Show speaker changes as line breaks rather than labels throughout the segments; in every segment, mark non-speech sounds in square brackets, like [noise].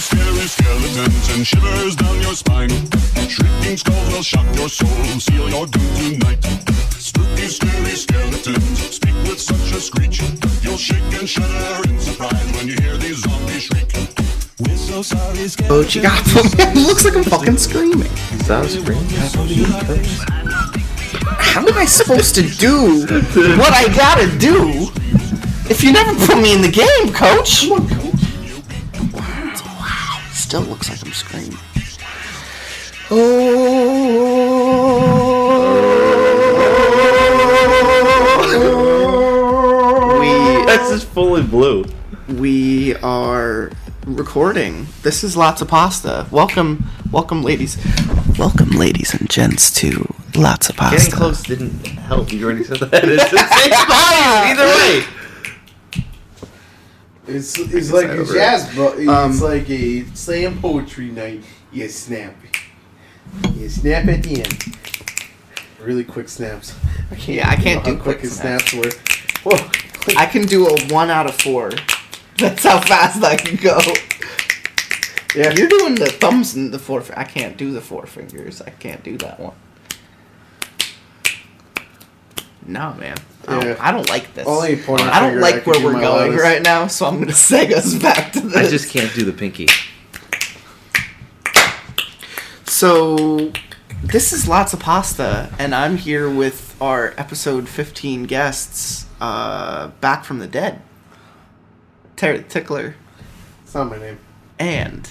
scary skeletons and shivers down your spine. Shrieking skulls will shock your soul, seal your doom tonight. Spooky, scary skeletons speak with such a screech. You'll shake and shudder in surprise when you hear these zombies shriek. We're so sorry,
Oh, you got [laughs] it looks like I'm fucking screaming.
Is that a scream?
How am I supposed to do what I gotta do if you never put me in the game, coach? Still looks like I'm screaming. Oh. We [laughs]
That's just fully blue.
we are recording. This is lots of pasta. Welcome, welcome, ladies. Welcome, ladies and gents, to lots of pasta.
Getting close didn't help. You already said that. [laughs] It's the same. [laughs] Either way.
It's, it's like a jazz, but it's
Um,
like a slam poetry night. You snap. You snap at the end. Really quick snaps. I can't,
Yeah, I can't do quick
quick
snaps.
snaps were. Whoa.
I can do a one out of four. [laughs] That's how fast I can go.
Yeah,
You're doing the thumbs and the four. I can't do the four fingers. I can't do that one. No, man. I don't,
Yeah.
I don't like this.
Only pointing
I don't
finger I
like where we're going
loudest.
right now, so I'm gonna [laughs] seg us back to this.
I just can't do the pinky.
So, this is lots of pasta, and I'm here with our episode 15 guests, uh, back from the dead. Terry the Tickler
it's not my name.
and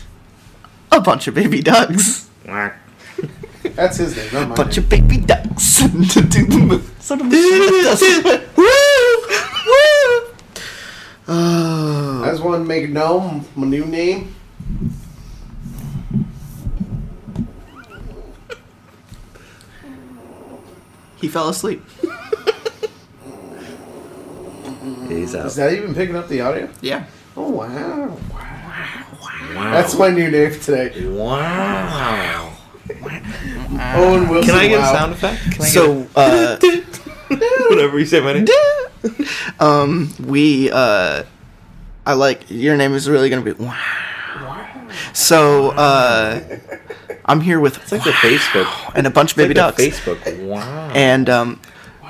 a bunch of baby ducks.
That's his name, not my
bunch
name.
of baby ducks to do the move. Sort of the Woo! Woo!
I just want to make it [laughs] known my new name.
He fell asleep.
He's out.
Is that even picking up the audio?
Yeah.
Oh wow!
Wow.
That's my new name today.
Wow. [laughs]
Owen Wilson.
Can I get
wow.
a sound effect? Can I
So, uh,
get a, [laughs] whatever you say my name? [laughs]
um, we, uh, I like, your name is really gonna be, wow. So, uh, I'm here with
It's like the Facebook. [gasps]
and a bunch of
It's
baby
like
ducks.
Facebook. Wow.
And um,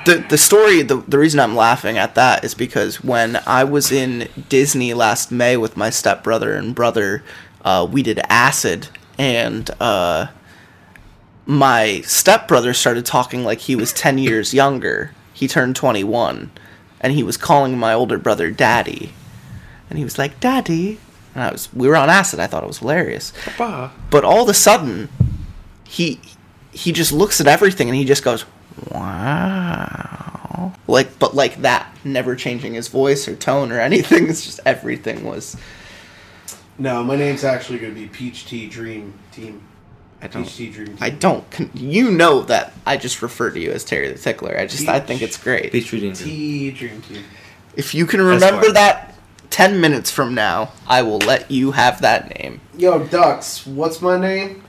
the the story, the the reason I'm laughing at that is because when I was in Disney last May with my stepbrother and brother, uh, we did acid, and uh, my stepbrother started talking like he was ten years younger. He turned 21, and he was calling my older brother daddy, and he was like daddy. And I was, we were on acid. I thought it was hilarious.
Papa.
But all of a sudden, he he just looks at everything and he just goes, "Wow!" Like, but like that, never changing his voice or tone or anything. It's just everything was.
No, my name's actually going to be Peach Tea Dream Team.
I don't.
Peach Dream Team.
I don't. Con- you know that I just refer to you as Terry the Tickler. I just I think it's great.
Peach reading.
Tea Dream Team.
If you can remember that ten minutes from now, I will let you have that name.
Yo, Ducks, what's my name?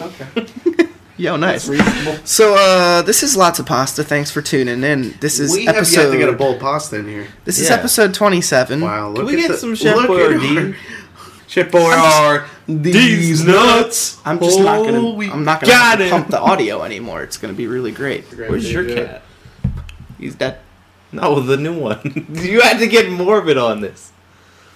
Okay. [laughs]
Yo, nice.
Reasonable.
So, uh, this is lots of pasta. Thanks for tuning in. This is
we have
episode.
yet to get a bowl of pasta in here.
This is episode twenty-seven.
Wow, look
we
at
get
the,
some Chef
look at
Boyardee?
Chef Boyardee. These nuts.
I'm just not gonna.
Oh,
I'm not gonna
got
pump the audio anymore. It's gonna be really great.
Where's your cat?
He's dead.
No, the new one. [laughs] [laughs] you had to get morbid on this.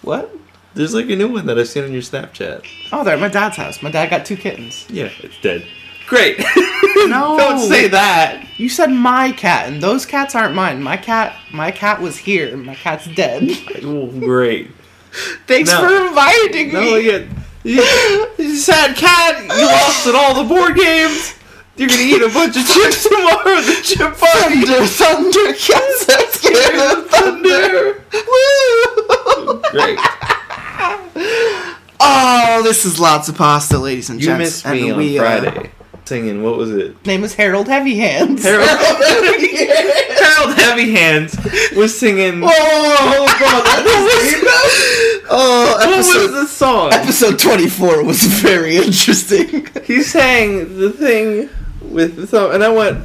What?
There's like a new one that I've seen on your Snapchat.
Oh, they're at my dad's house. My dad got two kittens.
Yeah, it's dead. Great. [laughs]
No.
Don't say that.
You said my cat, and those cats aren't mine. My cat, my cat was here. My cat's dead.
Oh, great.
Thanks
No.
for inviting
No,
me.
you, you, you sad cat. You lost at all the board games. You're gonna eat a bunch of chips tomorrow. at The chip party.
Thunder, thunder, cats are scared of thunder. Woo!
Great. [laughs]
Oh, this is lots of pasta, ladies and gentlemen.
You
gents.
missed me
and
on
we, uh,
Friday. Singing, what was it?
name is Harold Heavy Hands.
Harold, [laughs] Harold Heavy Hands was singing.
Oh, God. [laughs] oh,
what was the song?
episode 24 was [laughs] very interesting.
He sang the thing with the song, and I went,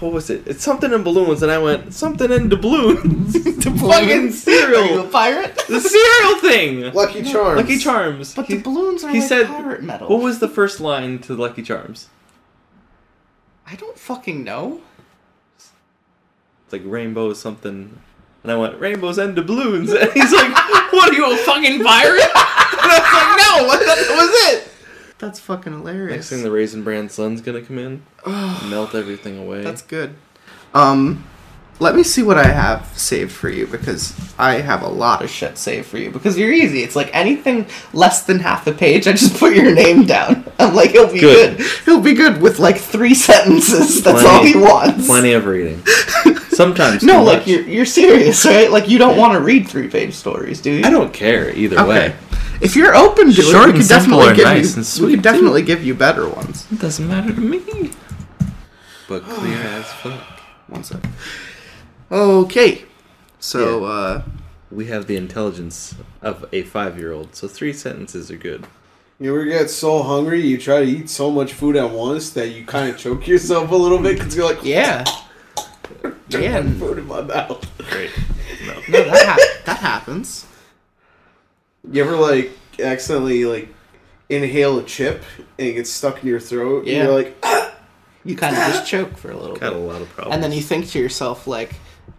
what was it? It's something in balloons, and I went something in doubloons. [laughs] the fucking
Are you a pirate?
the cereal thing.
Lucky Charms.
Lucky Charms.
But
He-
the balloons are
he
like
said-
pirate metal.
What was the first line to Lucky Charms?
I don't fucking know.
It's like rainbow something. And I went, rainbows and doubloons. [laughs] And he's like, what are you, a fucking pirate? [laughs] And I was like, no, [laughs] that was it.
That's fucking hilarious.
Next thing, the Raisin Bran sun's gonna come in, [sighs] melt everything away.
That's good. Um, let me see what I have saved for you because I have a lot of shit saved for you because you're easy. It's like anything less than half a page, I just put your name down. [laughs] I'm like, he'll be
Good.
good. He'll be good with like three [laughs] sentences. That's all he wants.
Plenty of reading. [laughs] Sometimes
no, like
much.
you're you're serious, right? Like you don't want to read three page stories, do you?
I don't care either
Okay.
way.
If you're open to
Short
it, we
and
could definitely give
nice
you.
and
we could definitely give you better ones.
It doesn't matter to me. [sighs] But clear as fuck.
One sec. Okay. So, uh,
We have the intelligence of a five-year-old, so three sentences are good.
You ever get so hungry you try to eat so much food at once that you kind of choke yourself a little bit because you're like,
yeah.
"There's
Yeah. [laughs]
food in my mouth.
Great. [laughs]
No, that, hap- that happens.
You ever like accidentally like inhale a chip and it gets stuck in your throat? and
Yeah.
you're like,
You kind of just [laughs] choke for a little
Got a
bit.
lot of problems.
And then you think to yourself, like,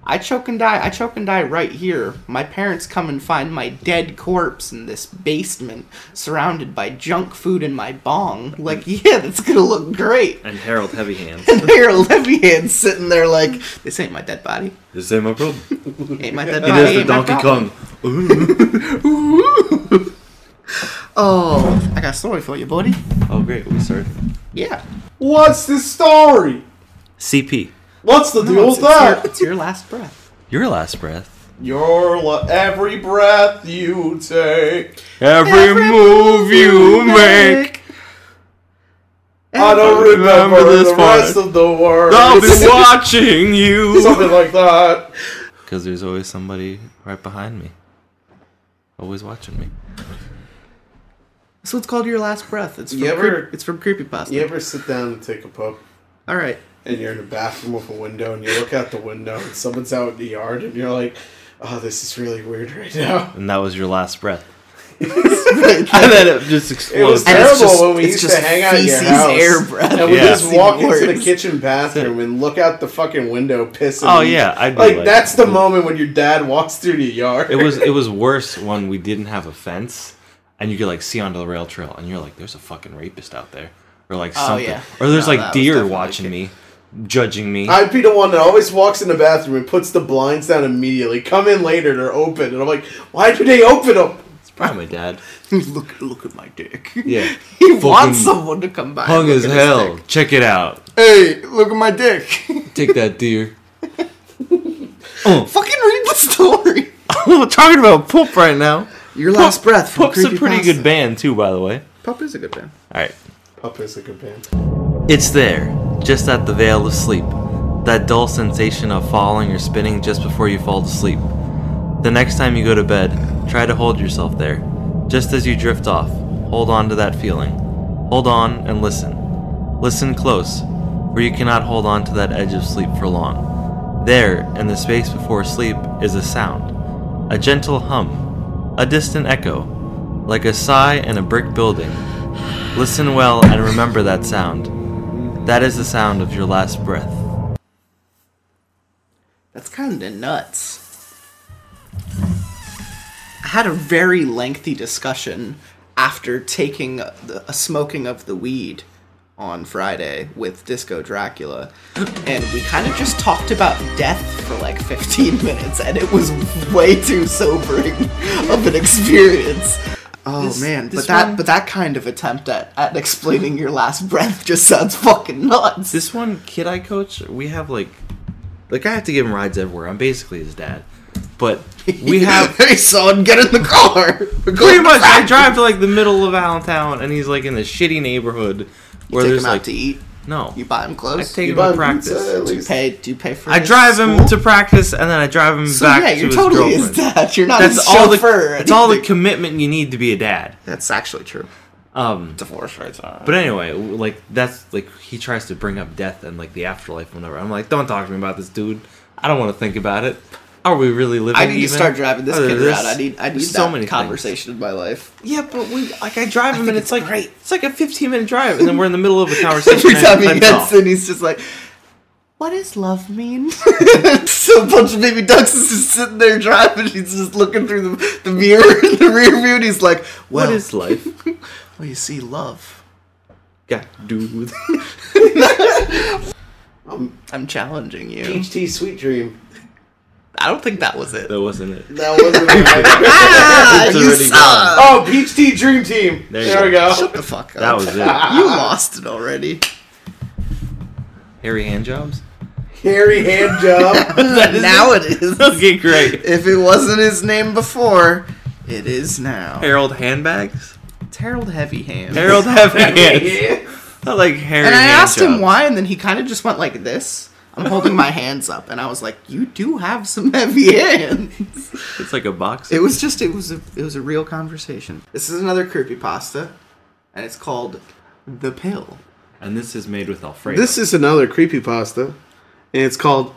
I choke and die. I choke and die right here. My parents come and find my dead corpse in this basement, surrounded by junk food and my bong. Like, [laughs] yeah, that's gonna look great.
And Harold Heavy Hands. [laughs]
And Harold Heavyhand's sitting there like, this ain't my dead body.
this ain't my problem. [laughs]
Ain't my dead body.
It is the Donkey. Kong.
Oh, I got a story for you, buddy.
Oh, great. We started.
Yeah.
"What's the story?
CP.
What's the
No,
deal with that?"
your, it's your last breath.
Your last breath.
Your lo- every breath you take.
Every, move you make.
I don't remember,
remember this
the
part.
rest of the words.
I'll be [laughs] watching you.
Something like that.
Because there's always somebody right behind me. Always watching me.
So it's called your last breath. It's from,
You ever-
creep, it's from creepypasta.
You ever sit down and take a pup
All right.
And you're in a bathroom with a window and you look out the window and someone's out in the yard and you're like, oh, this is really weird right now.
And that was your last breath.
and [laughs]
and then it just
It was
explodes.
It's
terrible
just-
when we
it's
used to
just
hang out in your house.
air breath.
And we
Yeah.
just walk into the kitchen bathroom and look out the fucking window, pissing.
Oh, yeah, I'd be
like,
like-
that's the moment when your dad walks through the yard.
it was it [laughs] was worse when we didn't have a fence and you could like see onto the rail trail and you're like there's a fucking rapist out there or like
Oh,
something
yeah.
or there's
No,
like deer watching
the
me judging me
I'd be the one that always walks in the bathroom and puts the blinds down immediately. Come in later, they're open, and I'm like, why do they open them?
it's probably my dad [laughs]
look, look at my dick.
yeah [laughs]
He wants someone to come by. and
hung as hell check it out
Hey, look at my dick. [laughs]
take that deer oh.
Fucking read the story.
we're talking about poop right now
Your last breath. From
poop's a pretty
Creepypasta.
good band too by the way
Pup is a good band.
all right
Pup is a good band.
It's there, just at the veil of sleep. That dull sensation of falling or spinning just before you fall to sleep. The next time you go to bed, try to hold yourself there. Just as you drift off, hold on to that feeling. Hold on and listen. Listen close, for you cannot hold on to that edge of sleep for long. There, in the space before sleep, is a sound. A gentle hum. A distant echo. Like a sigh in a brick building. Listen well and remember that sound. That is the sound of your last breath.
That's kind of nuts. I had a very lengthy discussion after taking a smoking of the weed on Friday with Disco Dracula, and we kind of just talked about death for like 15 minutes, and it was way too sobering of an experience. Oh
This-
man,
this
but that
one-
but that kind of attempt at, at explaining your last breath just sounds fucking nuts.
This one kid I coach, we have like, like I have to give him rides everywhere. I'm basically his dad, but we [laughs] have
hey son, get in the car. [laughs]
Pretty much. I drive to like the middle of Allentown, and he's like in the shitty neighborhood where there's
him out
like
to eat.
No.
You buy him clothes.
I
clothes.
take
You
him to
him
practice.
pizza
do you pay? Do you pay for?
I
his
drive him to practice, and then I drive him
So
back
yeah,
to
you're
his
totally his
girlfriend.
dad. You're not
That's
his
all
chauffeur or
It's all the commitment you need to be a dad.
That's actually true.
Um,
Divorce rates are.
but anyway, like that's like he tries to bring up death and like the afterlife, whenever. I'm like, don't talk to me about this, dude. I don't want to think about it. Are we really living?
I need to start driving this
Are
kid
there
around. I need I need
there's
that
so many
conversation in my life.
Yeah, but we like I drive him,
think
and
it's
it's like
great.
it's like a 15 minute drive, and then we're in the middle of a [laughs] conversation.
Every time he gets
cuts
in, he's just like, "What does love mean?" [laughs] so a bunch of baby ducks is just sitting there driving. He's just looking through the, the mirror in [laughs] the rear view, and he's like, "Well,
what is life?
well, you see, love."
Got dude.
With I'm challenging you.
Peach tea sweet dream.
I don't think that was it.
That wasn't it.
That wasn't right. [laughs]
Ah,
It's
you suck.
Oh, Peach Tea Dream Team.
There
There, we
go.
go.
Shut the fuck up.
That was it.
You lost it already.
Harry handjobs? Harry
Hairy hand job. [laughs]
now it is. [laughs]
Okay, great.
If it wasn't his name before, it is now.
Harold handbags.
It's Harold Heavy Hands.
Harold heavy hands. I like hairy.
and I
hand
asked him why, and then he kind of just went like this. I'm holding my hands up, and I was like, "You do have some [laughs] heavy hands."
It's like a box.
It was just, it was a, it was a real conversation. This is another creepy pasta, and it's called "The Pill."
and this is made with Alfredo.
This is another creepy pasta, and it's called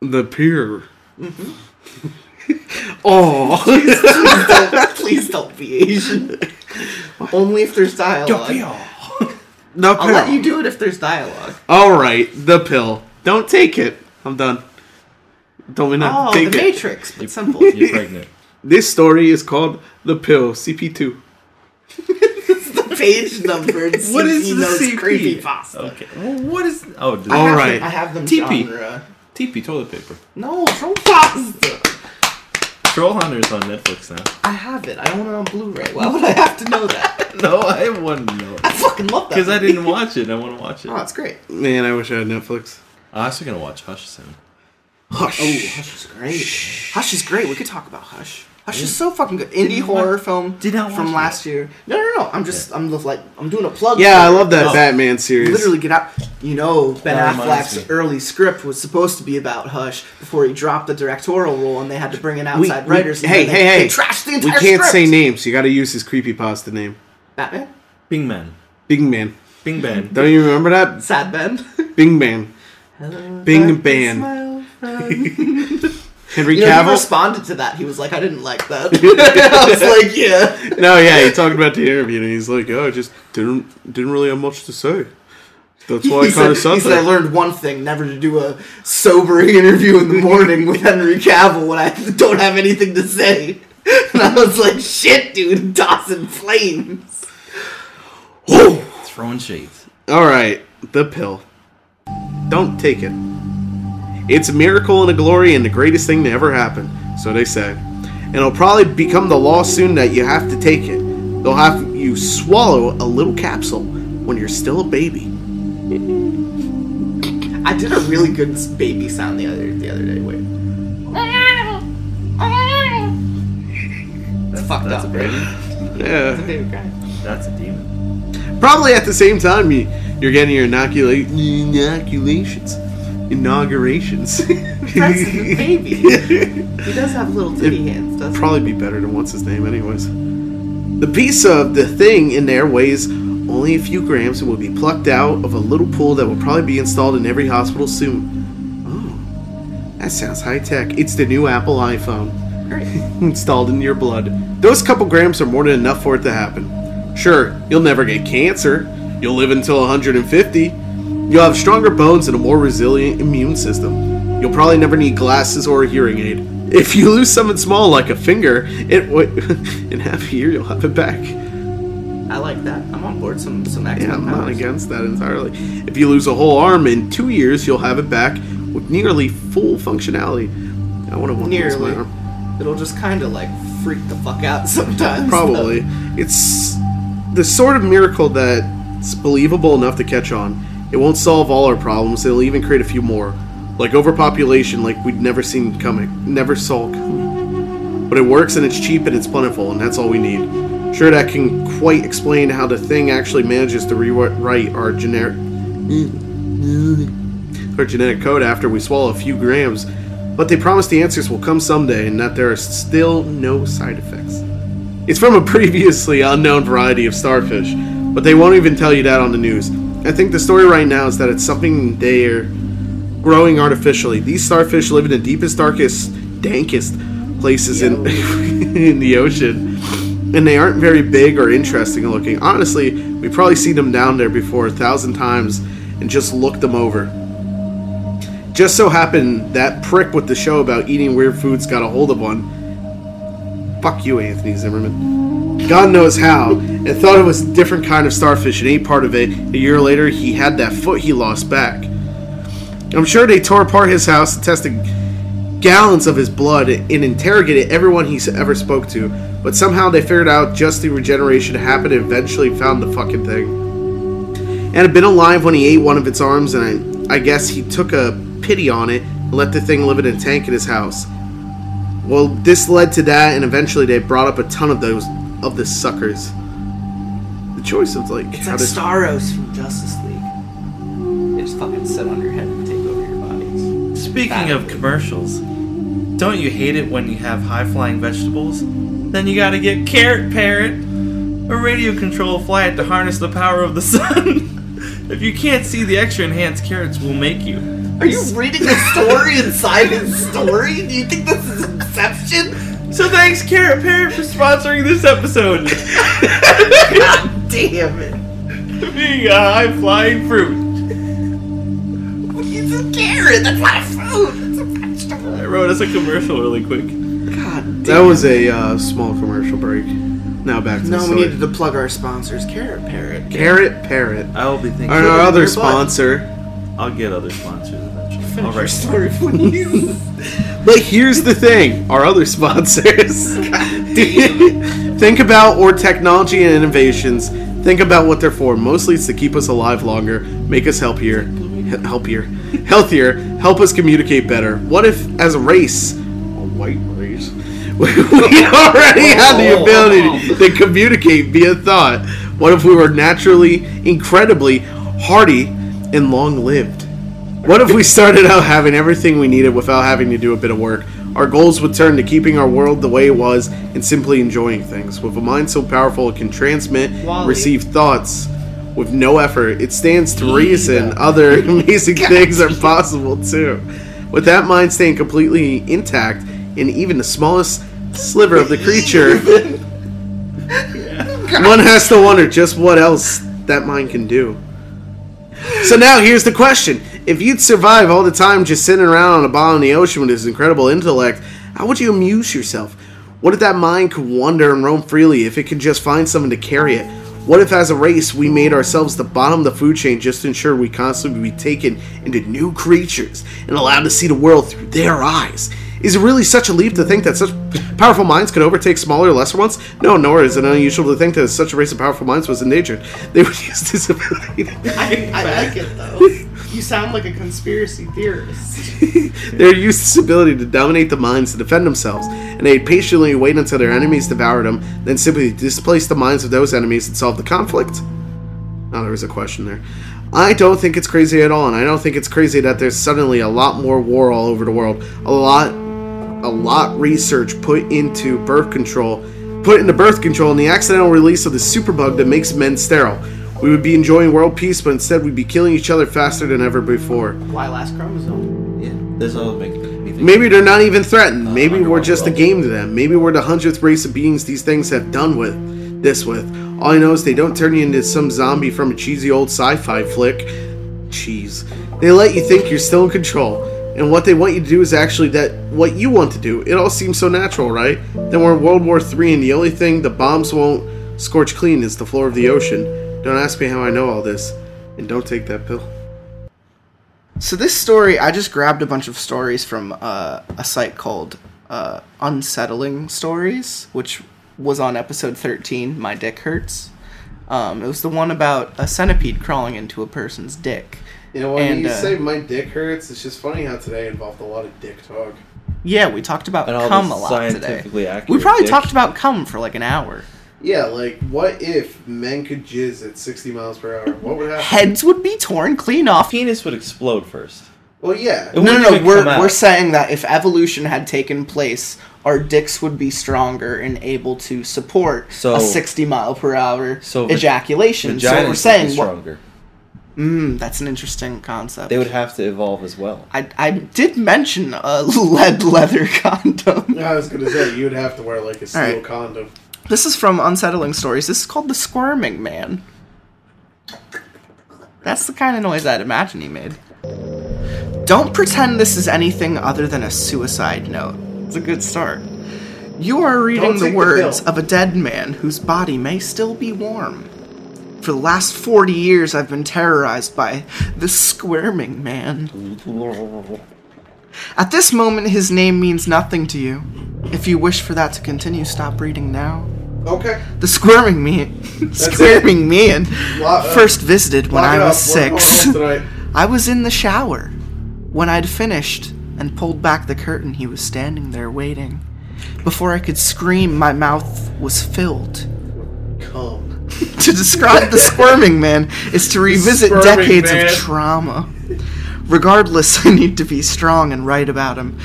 The Pier. Mm-hmm. [laughs] oh, [laughs]
Don't- please don't be Asian. Only if there's dialogue.
The
I'll let you do it if there's dialogue.
All right, the pill. Don't take it. I'm done. Don't we not
Oh,
take
the
it?
Matrix, but simple. [laughs]
You're pregnant. [laughs]
This story is called The Pill, CP2.
it's the page number. and [laughs]
What is
CP
the
knows
CP?
creepypasta.
Okay. Well, what is? Oh,
all right.
All
have
right.
Them, I have them
TP.
genre.
TP toilet paper.
No, troll pasta.
Trollhunters on Netflix now.
I have it. I own it on Blu-ray. Why would I have to know that? [laughs]
No, I wouldn't know
I fucking love that.
because I didn't watch it. I want to watch it.
Oh, it's great.
Man, I wish I had Netflix.
I'm also gonna watch Hush soon.
Hush.
Oh, Hush is great. Hush is great. We could talk about Hush. Oh, Hush is so fucking good. Indie horror film
Did not
from
it
last year. No, no, no. I'm just, I'm just like, I'm doing a plug.
Yeah, I
for it.
love that
Oh.
Batman series.
Literally get out. You know, Ben
That reminds
Affleck's
me.
early script was supposed to be about Hush before he dropped the directorial role, and they had to bring in outside
we-
writers. and
hey,
then
hey,
they,
hey.
They trashed the
we
entire
can't
script.
say names. You got to use his creepypasta name.
Batman.
Bing Man.
Bing Man.
Bing Bang. [laughs]
Don't you remember that?
Sad Ben.
Bing Man. Bing Ban. Henry
You know, he
Cavill.
responded to that. He was like, "I didn't like that." [laughs] [laughs] I was like, "Yeah."
no, yeah, he talked about the interview and he's like, "Oh, I just didn't didn't really have much to say." That's why I kind of
said, he said, "I learned one thing: never to do a sobering interview in the morning with Henry Cavill when I [laughs] don't have anything to say." And I was like, "Shit, dude, tossing flames."
Throwing shades.
All right, the pill. Don't take it. It's a miracle and a glory and the greatest thing to ever happen, so they say. And it'll probably become the law soon that you have to take it. They'll have you swallow a little capsule when you're still a baby.
I did a really good baby sound the other the other day. Wait, it's fucked
That's
up.
a baby.
Yeah.
That's a Baby crying.
That's a demon.
Probably at the same time you, you're getting your inocula- inoculations. Inaugurations.
That's the baby. [laughs] He does have little titty hands, doesn't he?
probably be better than what's his name, anyways. The piece of the thing in there weighs only a few grams and will be plucked out of a little pool that will probably be installed in every hospital soon. Oh, that sounds high tech. It's the new Apple iPhone
Great. [laughs]
installed in your blood. Those couple grams are more than enough for it to happen. Sure, you'll never get cancer. You'll live until 150. You'll have stronger bones and a more resilient immune system. You'll probably never need glasses or a hearing aid. If you lose something small like a finger, it [laughs] in half a year you'll have it back.
I like that. I'm on board. Some some
Yeah, I'm not against that entirely. If you lose a whole arm in two years, you'll have it back with nearly full functionality. I wouldn't want to lose my
Nearly.
arm.
It'll just kind of like freak the fuck out [laughs] sometimes.
Probably. It's the sort of miracle that's believable enough to catch on. It won't solve all our problems, it'll even create a few more. Like overpopulation, like we'd never seen coming. Never coming. But it works and it's cheap and it's plentiful, and that's all we need. Sure, that can quite explain how the thing actually manages to rewrite our generic. Mm, our genetic code after we swallow a few grams, but they promise the answers will come someday and that there are still no side effects. It's from a [laughs] previously unknown variety of starfish, but they won't even tell you that on the news. I think the story right now is that it's something they're growing artificially. These starfish live in the deepest, darkest, dankest places in [laughs] in the ocean, and they aren't very big or interesting looking. Honestly, we probably seen them down there before a thousand times and just looked them over. Just so happened that prick with the show about eating weird foods got a hold of one. Fuck you, Anthony Zimmerman. God knows how, and thought it was a different kind of starfish and ate part of it. A year later, he had that foot he lost back. I'm sure they tore apart his house and tested gallons of his blood and interrogated everyone he's ever spoke to, but somehow they figured out just the regeneration happened and eventually found the fucking thing. And had been alive when he ate one of its arms, and I, I guess he took a pity on it and let the thing live in a tank in his house. Well, this led to that, and eventually they brought up a ton of those of the suckers. The choice of like
It's
how
like
to
Starros from Justice League. They just fucking sit on your head and take over your bodies.
Speaking of commercials, don't you hate it when you have high flying vegetables? Then you gotta get Carrot Parrot, a radio controlled flight to harness the power of the sun. [laughs] if you can't see the extra enhanced carrots will make you.
Are you reading the story inside his story? Do you think this is Inception?
So thanks Carrot Parrot for sponsoring this episode.
God [laughs] [laughs] damn it.
Being a high flying fruit.
It's a carrot. That's not a fruit. It's a vegetable.
I wrote us a commercial really quick.
God damn
That was a uh, small commercial break. Now back to the
No, we needed to plug our sponsors. Carrot Parrot.
Carrot Parrot.
I will be thinking.
Our, our other
your butt.
sponsor.
I'll get other sponsors eventually.
Finish
write
story, please. [laughs]
But here's the thing our other sponsors. [laughs] [laughs] Think about or technology and innovations. Think about what they're for. Mostly it's to keep us alive longer, make us healthier, healthier, healthier, help us communicate better. What if, as a race, a white race, we already had the oh. ability to communicate via thought? What if we were naturally, incredibly hardy and long lived? What if we started out having everything we needed without having to do a bit of work? Our goals would turn to keeping our world the way it was and simply enjoying things. With a mind so powerful it can transmit, and
Wally.
receive thoughts with no effort, it stands to reason other [laughs] amazing [laughs] things are possible too. With that mind staying completely intact, and even the smallest sliver of the creature, [laughs] one has to wonder just what else that mind can do. So now here's the question: If you'd survive all the time just sitting around on a bottom in the ocean with this incredible intellect, how would you amuse yourself? What if that mind could wander and roam freely? If it could just find someone to carry it? What if, as a race, we made ourselves the bottom of the food chain just to ensure we constantly be taken into new creatures and allowed to see the world through their eyes? Is it really such a leap to think that such powerful minds could overtake smaller, lesser ones? No, nor is it unusual to think that such a race of powerful minds was endangered. They would use this ability.
I, I like it though. [laughs] You sound like a conspiracy theorist. [laughs]
they used this ability to dominate the minds to defend themselves, and they'd patiently wait until their enemies devoured them, then simply displace the minds of those enemies and solve the conflict. Oh, there was a question there. I don't think it's crazy at all, and I don't think it's crazy that there's suddenly a lot more war all over the world. A lot, a lot research put into birth control, put into birth control, and the accidental release of the superbug that makes men sterile. We would be enjoying world peace, but instead we'd be killing each other faster than ever before.
Why last chromosome?
Yeah, this all make me think.
Maybe they're not even threatened. Maybe we're
underwater
just a game to them. Maybe we're the hundredth race of beings these things have done with this with. All I know is they don't turn you into some zombie from a cheesy old sci-fi flick. Cheese. They let you think you're still in control, and what they want you to do is actually that what you want to do. It all seems so natural, right? Then we're in World War III, and the only thing the bombs won't scorch clean is the floor of the ocean. Don't ask me how I know all this, and don't take that pill.
So this story, I just grabbed a bunch of stories from uh, a site called uh, Unsettling Stories, which was on episode 13, My Dick Hurts. Um, it was the one about a centipede crawling into a person's dick.
You know,
when you say
my dick hurts, it's just funny how today involved a lot of dick talk.
Yeah, we talked about
And
cum a lot today. We probably
dick.
talked about cum for like an hour.
Yeah, like what if men could jizz at 60 miles per hour? What would happen?
Heads would be torn clean off.
Penis would explode first.
Well, yeah.
It
No, no, no. We're we're saying that if evolution had taken place, our dicks would be stronger and able to support
So-
a sixty mile per hour
So va-
ejaculation. So
Vaginas
we're
would
saying
be
what,
stronger.
mm, that's an interesting concept.
They would have to evolve as well.
I, I did mention a [laughs] lead leather condom.
I was gonna say you'd have to wear like a steel
Alright.
condom.
This is from Unsettling Stories. This is called the Squirming Man. That's the kind of noise I'd imagine he made. Don't pretend this is anything other than a suicide note. It's a good start. You are reading the
take the
words of a dead man whose body may still be warm. For the last 40 years, I've been terrorized by the Squirming Man. At this moment, his name means nothing to you. If you wish for that to continue, stop reading now.
Okay.
The squirming man, squirming man,
Lock- uh,
first visited when I was. Six. [laughs] I was in the shower. When I'd finished and pulled back the curtain, he was standing there waiting. Before I could scream, my mouth was filled.
Come. [laughs]
to describe the squirming man is to revisit decades
man.
of trauma. [laughs] Regardless, [laughs] I need to be strong and write about him.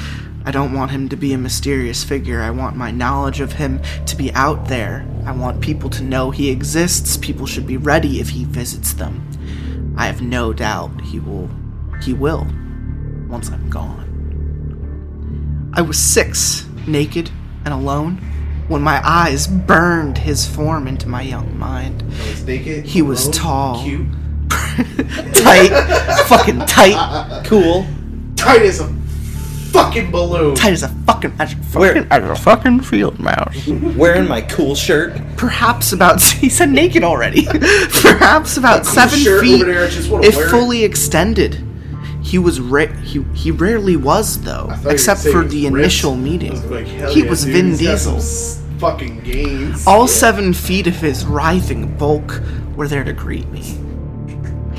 I don't want him to be a mysterious figure. I want my knowledge of him to be out there. I want people to know he exists. People should be ready if he visits them. I have no doubt he will. He will. Once I'm gone. I was six, naked and alone, when my eyes burned his form into my young mind.
Was naked.
He was
alone,
tall.
Cute. [laughs]
tight, fucking tight,
Cool.
Tight as a fucking balloon.
tight as a fucking, as a
Where-
fucking, as a fucking field mouse.
Wearing my cool shirt.
Perhaps about [laughs] he said naked already. [laughs] Perhaps about
cool
seven
shirt
feet,
over there, just
if
wear it.
fully extended. He was ra- he he rarely was though,
I thought you were
except for the
ripped.
initial meeting.
was like,
he
yeah,
was
dude,
Vin Diesel.
fucking gains.
All seven feet of his writhing bulk were there to greet me.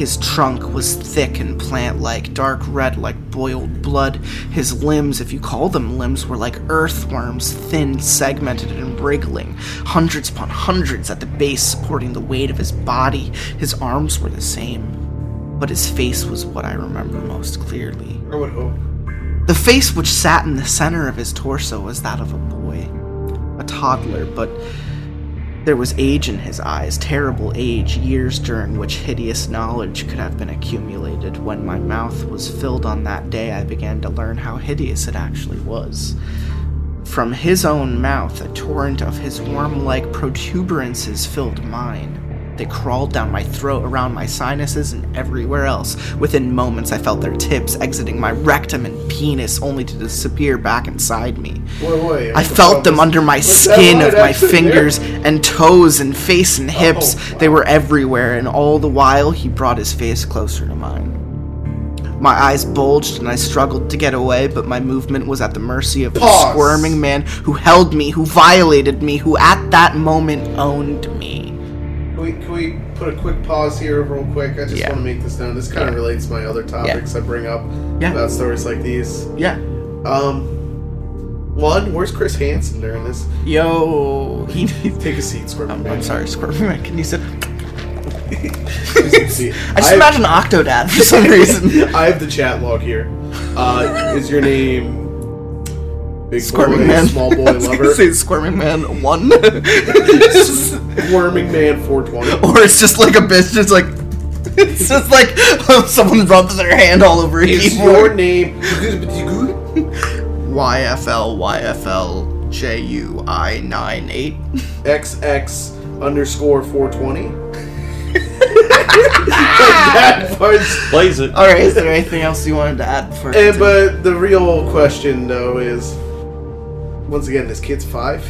His trunk was thick and plant like, dark red like boiled blood. His limbs, if you call them limbs, were like earthworms, thin, segmented, and wriggling. Hundreds upon hundreds at the base, supporting the weight of his body. His arms were the same, but his face was what I remember most clearly.
I would hope.
The face which sat in the center of his torso was that of a boy, a toddler, but there was age in his eyes, terrible age, years during which hideous knowledge could have been accumulated. When my mouth was filled on that day, I began to learn how hideous it actually was. From his own mouth, a torrent of his worm like protuberances filled mine. They crawled down my throat, around my sinuses, and everywhere else. Within moments, I felt their tips exiting my rectum and penis, only to disappear back inside me. I felt them under my skin of my
actually there?
fingers and toes and face and hips.
Oh, wow.
They were everywhere, and all the while he brought his face closer to mine. My eyes bulged and I struggled to get away, but my movement was at the mercy of the
Pause.
squirming man who held me, who violated me, who at that moment owned me.
Can we, can we put a quick pause here, real quick? I just
Yeah.
want to make this known. This kind of
Yeah.
relates to my other topics I bring up
Yeah.
about stories like these.
Yeah.
Um, one, where's Chris Hansen during this?
Yo, [laughs] he.
needs Take a seat,
I'm,
man.
I'm sorry, squirming man. Can you sit? [laughs] I just
have-
imagine Octodad for some [laughs] reason.
I have the chat log here. Uh, is your name Big
Squirming
boy,
man.
Small boy [laughs]
I was gonna
lover?
say squirming man one. [laughs]
Squirming man 420.
or it's just like a bitch just like it's just like [laughs] someone rubs their hand all over a
Is
keyboard.
your name
YFL YFL J U I nine eight.
XX underscore 420? that part's
Blaze it.
All right, is there anything else you wanted to add before? I
eh,
And,
but the real question, though, is once again, this kid's five.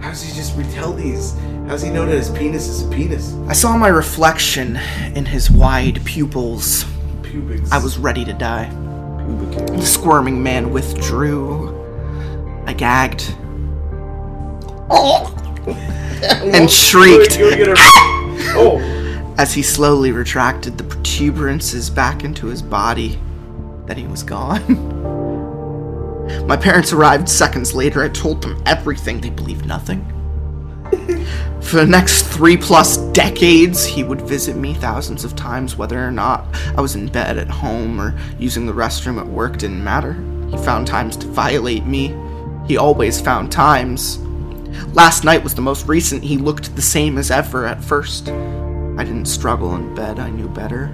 How does he just retell these? How does he know that his penis is a penis?
I saw my reflection in his wide pupils.
Pubics.
I was ready to die. Pubic. The squirming man withdrew. I gagged Oh! [laughs] and shrieked.
You get a- oh,
as he slowly retracted the protuberances back into his body. Then he was gone. [laughs] My parents arrived seconds later. I told them everything. They believed nothing. [laughs] For the next three plus decades, he would visit me thousands of times, whether or not I was in bed at home or using the restroom at work didn't matter. He found times to violate me. He always found times. Last night was the most recent. He looked the same as ever at first. I didn't struggle in bed, I knew better.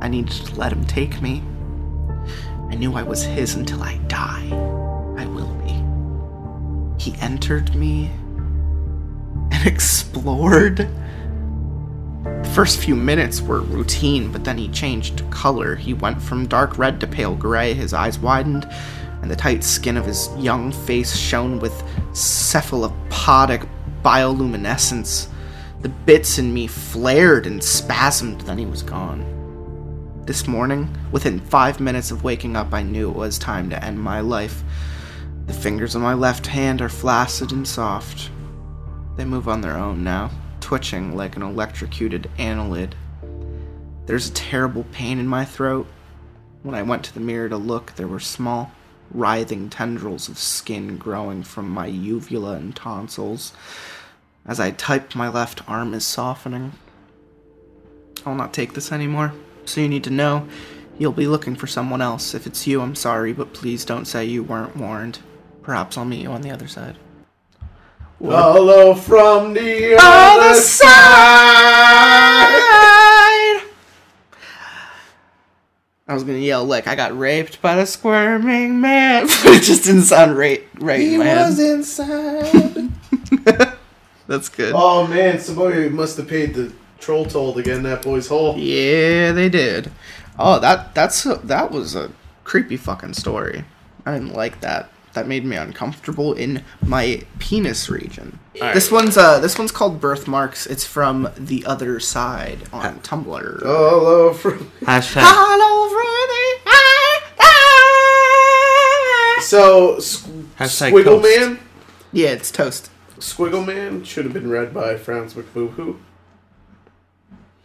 I needed to let him take me. I knew I was his until I die. I will be. He entered me and [laughs] explored. The first few minutes were routine, but then he changed color. He went from dark red to pale gray, his eyes widened, and the tight skin of his young face shone with cephalopodic bioluminescence. The bits in me flared and spasmed, then he was gone. This morning, within five minutes of waking up, I knew it was time to end my life. The fingers on my left hand are flaccid and soft. They move on their own now, twitching like an electrocuted annelid. There's a terrible pain in my throat. When I went to the mirror to look, there were small, writhing tendrils of skin growing from my uvula and tonsils. As I type, my left arm is softening. I'll not take this anymore. So you need to know you'll be looking for someone else. If it's you, I'm sorry, but please don't say you weren't warned. Perhaps I'll meet you on the other side.
Follow from the
Other
other
side! I was gonna yell like I got raped by the squirming man, but [laughs] it just didn't sound right. Right,
He
in my head.
was inside. [laughs]
That's good.
oh man, somebody must have paid the troll told to get in that boy's hole.
Yeah, they did. Oh, that that's a, that was a creepy fucking story. I didn't like that. That made me uncomfortable in my penis region. This one's uh this one's called Birthmarks. It's from the other side on Tumblr.
Follow from. [laughs]
Hashtag.
All over the.
So, Squ-
Hashtag
Squiggle
toast.
Man.
Yeah, it's toast.
Squiggle Man should have been read by Franz McBoohoo.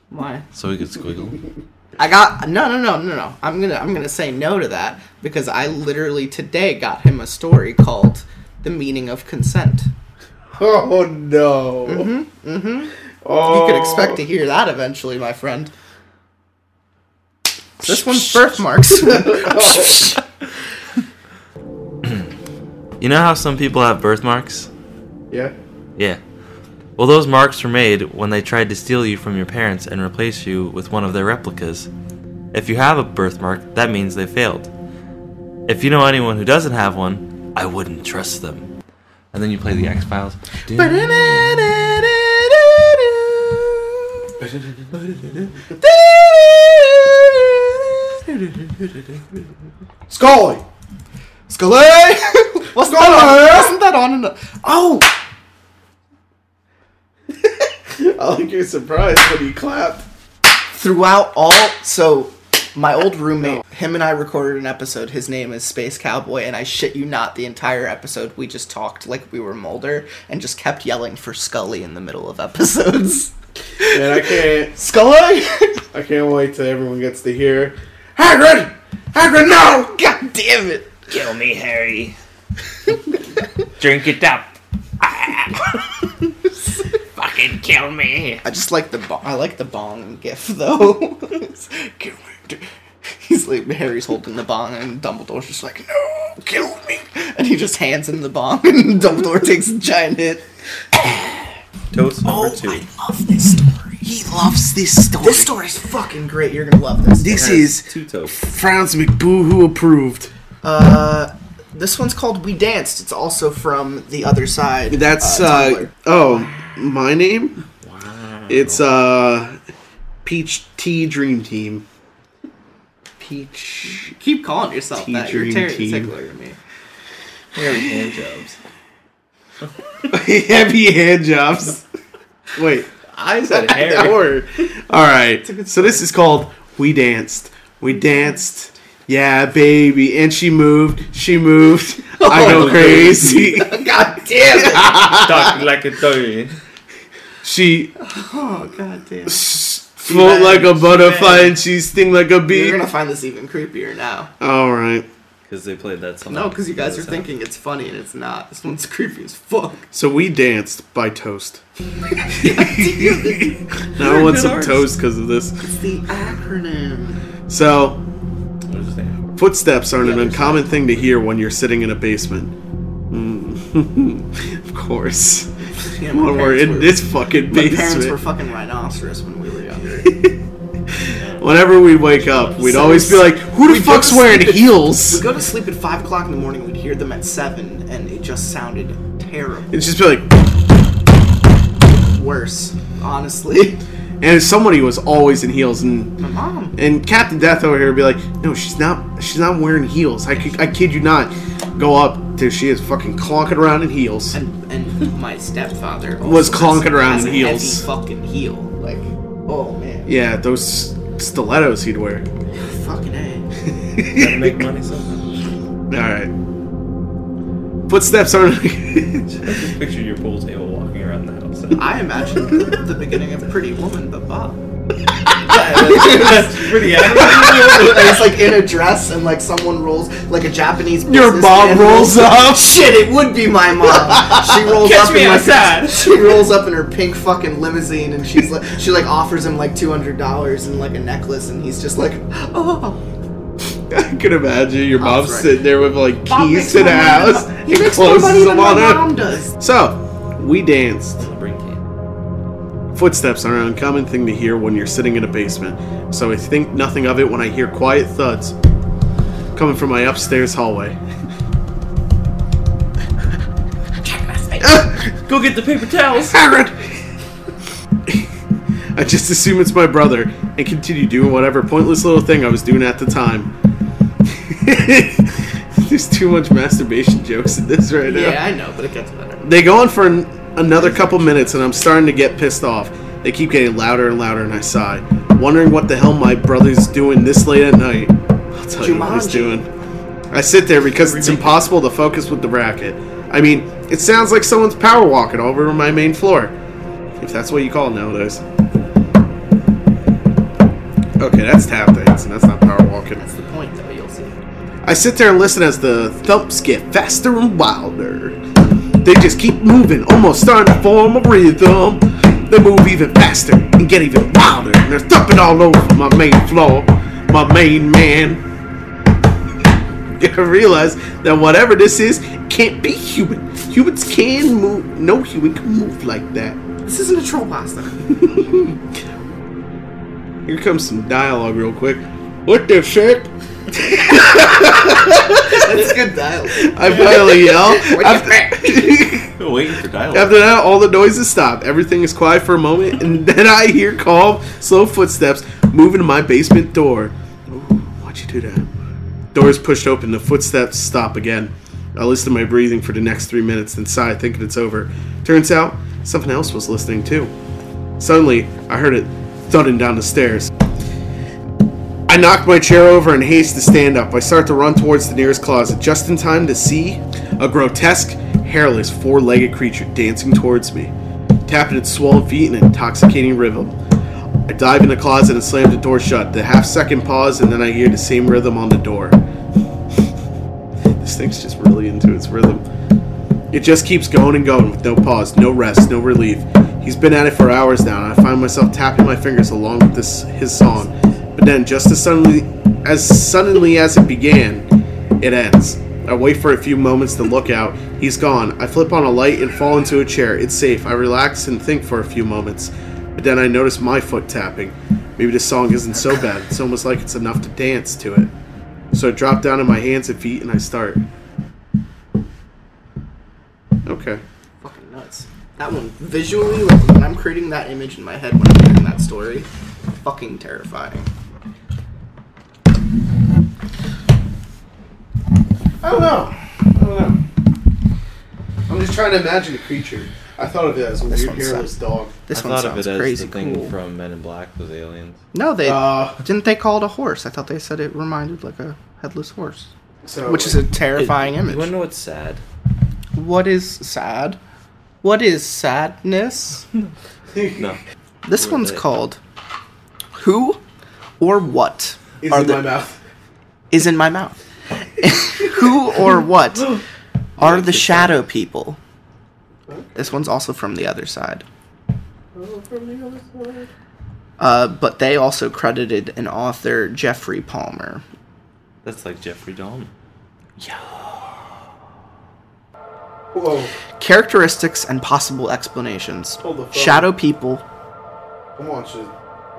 Why?
So we could squiggle.
I got no no no no no. I'm gonna I'm gonna say no to that because I literally today got him a story called "The Meaning of Consent." [laughs]
Oh no. Mm-hmm. Mm-hmm. Oh.
You could expect to hear that eventually, my friend. This one's birthmarks. [laughs]
You know how some people have birthmarks?
Yeah.
Yeah. Well, those marks were made when they tried to steal you from your parents and replace you with one of their replicas. If you have a birthmark, that means they failed. If you know anyone who doesn't have one, I wouldn't trust them. And then you play the X Files.
Scully.
Scully! [laughs] What's that on? Wasn't that on? Oh!
I like your surprise when you clapped.
Throughout all. So, my old roommate, him and I recorded an episode. His name is Space Cowboy, and I shit you not, the entire episode we just talked like we were Mulder and just kept yelling for Scully in the middle of episodes.
And I can't.
Scully!
I can't wait till everyone gets to hear. Hagrid. Hagrid, no.
God damn it!
Kill me, Harry. [laughs] Drink it up. Fucking kill me.
I just like the bong. I like the bong gif [laughs] though. [laughs] Kill me. He's like Harry's holding the bong and Dumbledore's just like no, kill me, and he just hands him the bong and [laughs] Dumbledore takes a giant hit.
Toast number
Oh,
two.
I love this story. He loves this story. This story's fucking great. You're gonna love this.
This
Has
is
two toasts.
Franz McBoohoo approved.
Uh, this one's called "We Danced." It's also from the other side.
That's
uh,
uh, oh my name. It's uh Peach Tea Dream Team. Peach.
Keep calling yourself
Tea
that. You're
Dream
Terry
Team.
Tickler to me.
hand jobs. [laughs]
Heavy hand jobs. Wait.
I said
That word. [laughs] All right. So this is called "We Danced." We danced. Yeah, baby, and she moved. She moved. [laughs] I go crazy. [laughs]
God damn it!
Talk like a toy.
She
oh god damn.
float like a butterfly and she sting like a bee.
You're gonna find this even creepier now.
All right.
because they played that song.
No, because you guys are
This
thinking it's funny and it's not. This one's creepy as fuck.
So we danced by Toast. [laughs] now I want some
artist.
toast because of this.
It's the acronym.
So footsteps aren't an uncommon thing to hear when you're sitting in a basement. Mm. [laughs] of course.
Yeah, my
When we're
parents
in
were-
this fucking
My parents were fucking rhinoceros when we were younger. [laughs]
Whenever we'd wake up, we'd
So
always be like, "Who the fuck's wearing
at-
heels?"
We'd go to sleep at 5 o'clock in the morning, we'd hear them at 7, and it just sounded terrible.
And just be like,
Worse, honestly. [laughs]
and somebody was always in heels, and
My mom.
and Captain Death over here would be like, "No, she's not. She's not wearing heels. I, kid- I kid you not." Go up till she is fucking clonking around in heels.
And, and my stepfather also
Was clonking around
has
in
a
heels.
Heavy fucking heel. Like, oh man.
Yeah, those stilettos he'd wear. [laughs]
Fucking A.
Gotta make money somehow.
All right. Footsteps aren't.
Just [laughs] picture your pool table walking around the house.
I imagine the, the beginning of Pretty Woman, but Bob.
That's pretty
it's like in a dress, and like someone rolls, like a Japanese.
Your mom rolls up.
Shit, it would be my mom. She [laughs] rolls
Catch
up in like
outside. [laughs]
she rolls up in her pink fucking limousine, and she's like, she like offers him like two hundred dollars and like a necklace, and he's just like, oh.
I could imagine your mom
right.
sitting there with like keys to the house
He makes more money than
them
my mom does.
So we danced. Footsteps are an uncommon thing to hear when you're sitting in a basement, so I think nothing of it when I hear quiet thuds coming from my upstairs hallway.
Go get the paper towels.
Aaron! I just assume it's my brother and continue doing whatever pointless little thing I was doing at the time. [laughs] There's too much masturbation jokes in this right now.
Yeah, I know, but it gets better.
They go on for an, another couple minutes, and I'm starting to get pissed off. They keep getting louder and louder, and I sigh, wondering what the hell my brother's doing this late at night. I'll tell you what he's doing. I sit there because it's impossible to focus with the racket. I mean, it sounds like someone's power walking over my main floor. If that's what you call it nowadays. Okay, that's tap dancing. That's not power walking.
That's the point, though. You'll see.
I sit there and listen as the thumps get faster and wilder. They just keep moving, almost starting to form a rhythm. They move even faster and get even wilder. And they're thumping all over my main floor, my main man. [laughs] I realize that whatever this is can't be human. Humans can move. No human can move like that.
This isn't a troll pasta. [laughs]
Here comes some dialogue real quick. What the shit?
That's good dialogue.
I finally yell.
What the [laughs]
Waiting for dialogue.
After that, all the noises stop. Everything is quiet for a moment, and [laughs] then I hear calm, slow footsteps moving to my basement door. Ooh, why'd you do that? Doors pushed open, the footsteps stop again. I listen to my breathing for the next three minutes, then sigh, thinking it's over. Turns out, something else was listening too. Suddenly, I heard it thudding down the stairs. I knocked my chair over and haste to stand up. I start to run towards the nearest closet, just in time to see a grotesque, hairless, four legged creature dancing towards me, tapping its swollen feet in an intoxicating rhythm. I dive in the closet and slam the door shut. The half second pause, and then I hear the same rhythm on the door. [laughs] this thing's just really into its rhythm. It just keeps going and going with no pause, no rest, no relief. He's been at it for hours now, and I find myself tapping my fingers along with this his song. But then, just as suddenly as suddenly as it began, it ends. I wait for a few moments to look out. He's gone. I flip on a light and fall into a chair. It's safe. I relax and think for a few moments. But then I notice my foot tapping. Maybe the song isn't so bad. It's almost like it's enough to dance to it. So I drop down on my hands and feet and I start. Okay.
Fucking nuts. That one, visually, like, when I'm creating that image in my head when I'm hearing that story, fucking terrifying.
I don't know. I don't know. I'm just trying to imagine a creature. I thought of it as a
This
weird
one
hairless
sounds-
dog.
This
I
one
thought of
sounds
it as
crazy
the thing
cool.
from Men in Black those aliens.
No, they
Uh,
didn't. They call it a horse. I thought they said it reminded like a headless horse,
so
which is a terrifying image.
You wanna
image.
know what's sad?
What is sad? What is sadness? [laughs]
No.
This
Word
one's
it.
called "Who or What
is
are
in
the-
my mouth.
is in my mouth." Who or what [laughs] are the shadow people? This one's also from the other side. Uh, but they also credited an author, Jeffrey Palmer.
That's like Jeffrey Dahmer.
Whoa.
Characteristics and possible explanations.
Hold the phone.
Shadow people.
I'm watching.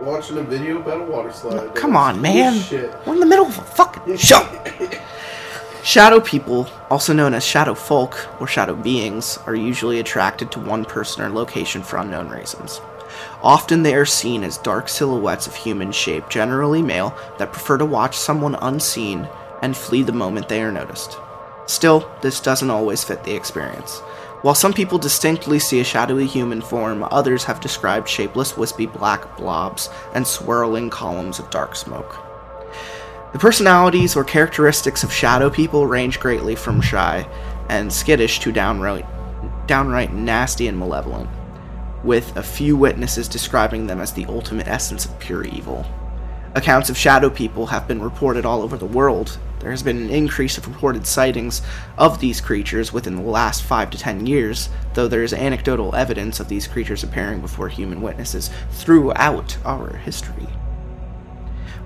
Watching a video about a water slide.
Come on, man. We're in the middle of a fucking show. [laughs] Shadow people, also known as shadow folk or shadow beings, are usually attracted to one person or location for unknown reasons. Often they are seen as dark silhouettes of human shape, generally male, that prefer to watch someone unseen and flee the moment they are noticed. Still, this doesn't always fit the experience. While some people distinctly see a shadowy human form, others have described shapeless, wispy black blobs and swirling columns of dark smoke. The personalities or characteristics of shadow people range greatly from shy and skittish to downright, downright nasty and malevolent, with a few witnesses describing them as the ultimate essence of pure evil. Accounts of shadow people have been reported all over the world. There has been an increase of reported sightings of these creatures within the last 5 to 10 years, though there is anecdotal evidence of these creatures appearing before human witnesses throughout our history.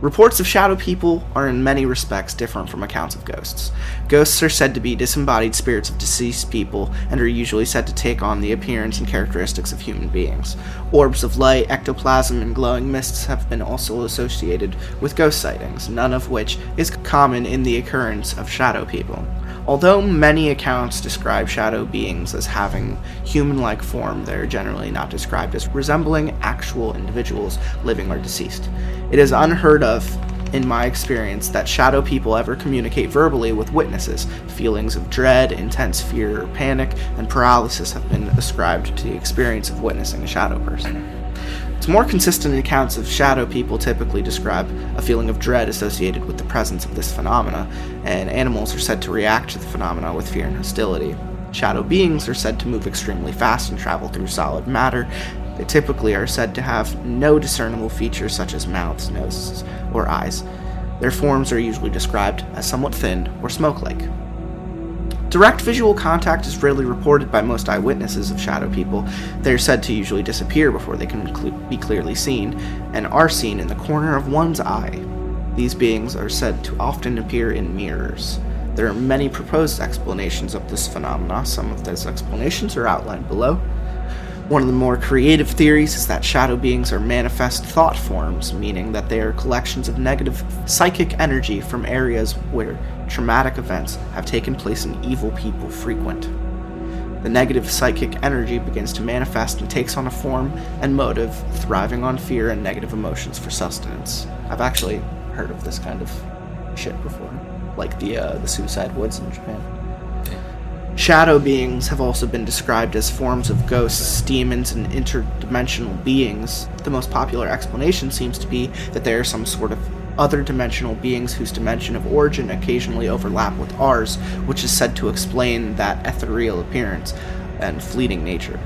Reports of shadow people are in many respects different from accounts of ghosts. Ghosts are said to be disembodied spirits of deceased people and are usually said to take on the appearance and characteristics of human beings. Orbs of light, ectoplasm, and glowing mists have been also associated with ghost sightings, none of which is common in the occurrence of shadow people. Although many accounts describe shadow beings as having human like form, they are generally not described as resembling actual individuals, living or deceased. It is unheard of, in my experience, that shadow people ever communicate verbally with witnesses. Feelings of dread, intense fear, panic, and paralysis have been ascribed to the experience of witnessing a shadow person. It's more consistent accounts of shadow people typically describe a feeling of dread associated with the presence of this phenomena, and animals are said to react to the phenomena with fear and hostility. Shadow beings are said to move extremely fast and travel through solid matter. They typically are said to have no discernible features such as mouths, noses, or eyes. Their forms are usually described as somewhat thin or smoke like. Direct visual contact is rarely reported by most eyewitnesses of shadow people. They are said to usually disappear before they can cl- be clearly seen, and are seen in the corner of one's eye. These beings are said to often appear in mirrors. There are many proposed explanations of this phenomena. Some of those explanations are outlined below. One of the more creative theories is that shadow beings are manifest thought forms, meaning that they are collections of negative psychic energy from areas where traumatic events have taken place and evil people frequent. The negative psychic energy begins to manifest and takes on a form and motive, thriving on fear and negative emotions for sustenance. I've actually heard of this kind of shit before, like the uh, the suicide woods in Japan. Shadow beings have also been described as forms of ghosts, demons, and interdimensional beings. The most popular explanation seems to be that they are some sort of other dimensional beings whose dimension of origin occasionally overlap with ours, which is said to explain that ethereal appearance and fleeting nature.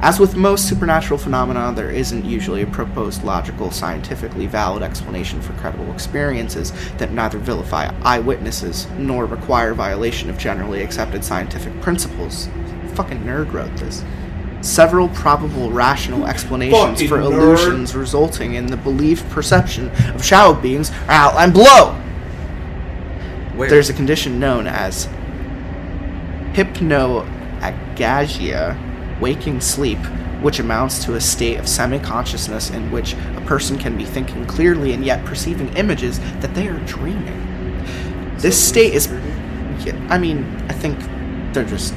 As with most supernatural phenomena, there isn't usually a proposed logical, scientifically valid explanation for credible experiences that neither vilify eyewitnesses nor require violation of generally accepted scientific principles. Fucking nerd wrote this. Several probable rational explanations
Fucking
for
nerd.
illusions resulting in the believed perception of shadow beings are outlined below.
Where?
There's a condition known as hypnagogia, waking sleep, which amounts to a state of semi consciousness in which a person can be thinking clearly and yet perceiving images that they are dreaming. This state is. I mean, I think they're just.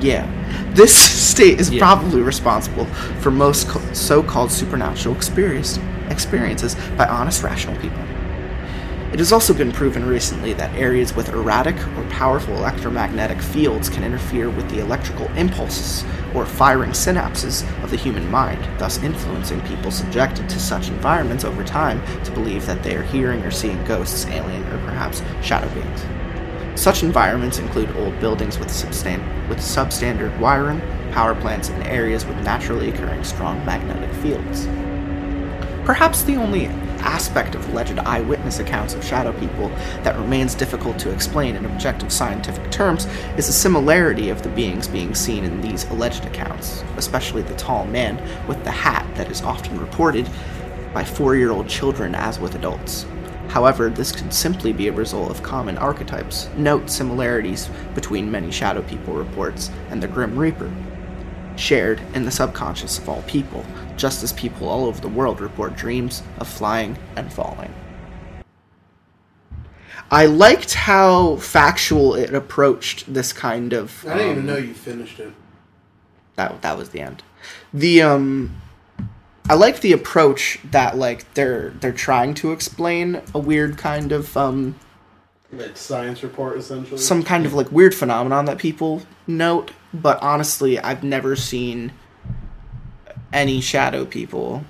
Yeah. This [laughs] state is
Yeah.
probably responsible for most so called supernatural experience, experiences by honest, rational people. It has also been proven recently that areas with erratic or powerful electromagnetic fields can interfere with the electrical impulses or firing synapses of the human mind, thus influencing people subjected to such environments over time to believe that they are hearing or seeing ghosts, alien, or perhaps shadow beings. Such environments include old buildings with, with substandard wiring, power plants, and areas with naturally occurring strong magnetic fields. Perhaps the only aspect of alleged eyewitness accounts of shadow people that remains difficult to explain in objective scientific terms is the similarity of the beings being seen in these alleged accounts, especially the tall man with the hat that is often reported by four year old children as with adults. However, this could simply be a result of common archetypes. Note similarities between many shadow people reports and the Grim Reaper shared in the subconscious of all people, just as people all over the world report dreams of flying and falling. I liked how factual it approached this kind of.
I didn't even
um,
know you finished it.
that that was the end. The um I like the approach that like they're they're trying to explain a weird kind of um
Like science report, essentially.
some kind of like weird phenomenon that people note, but honestly, I've never seen any shadow people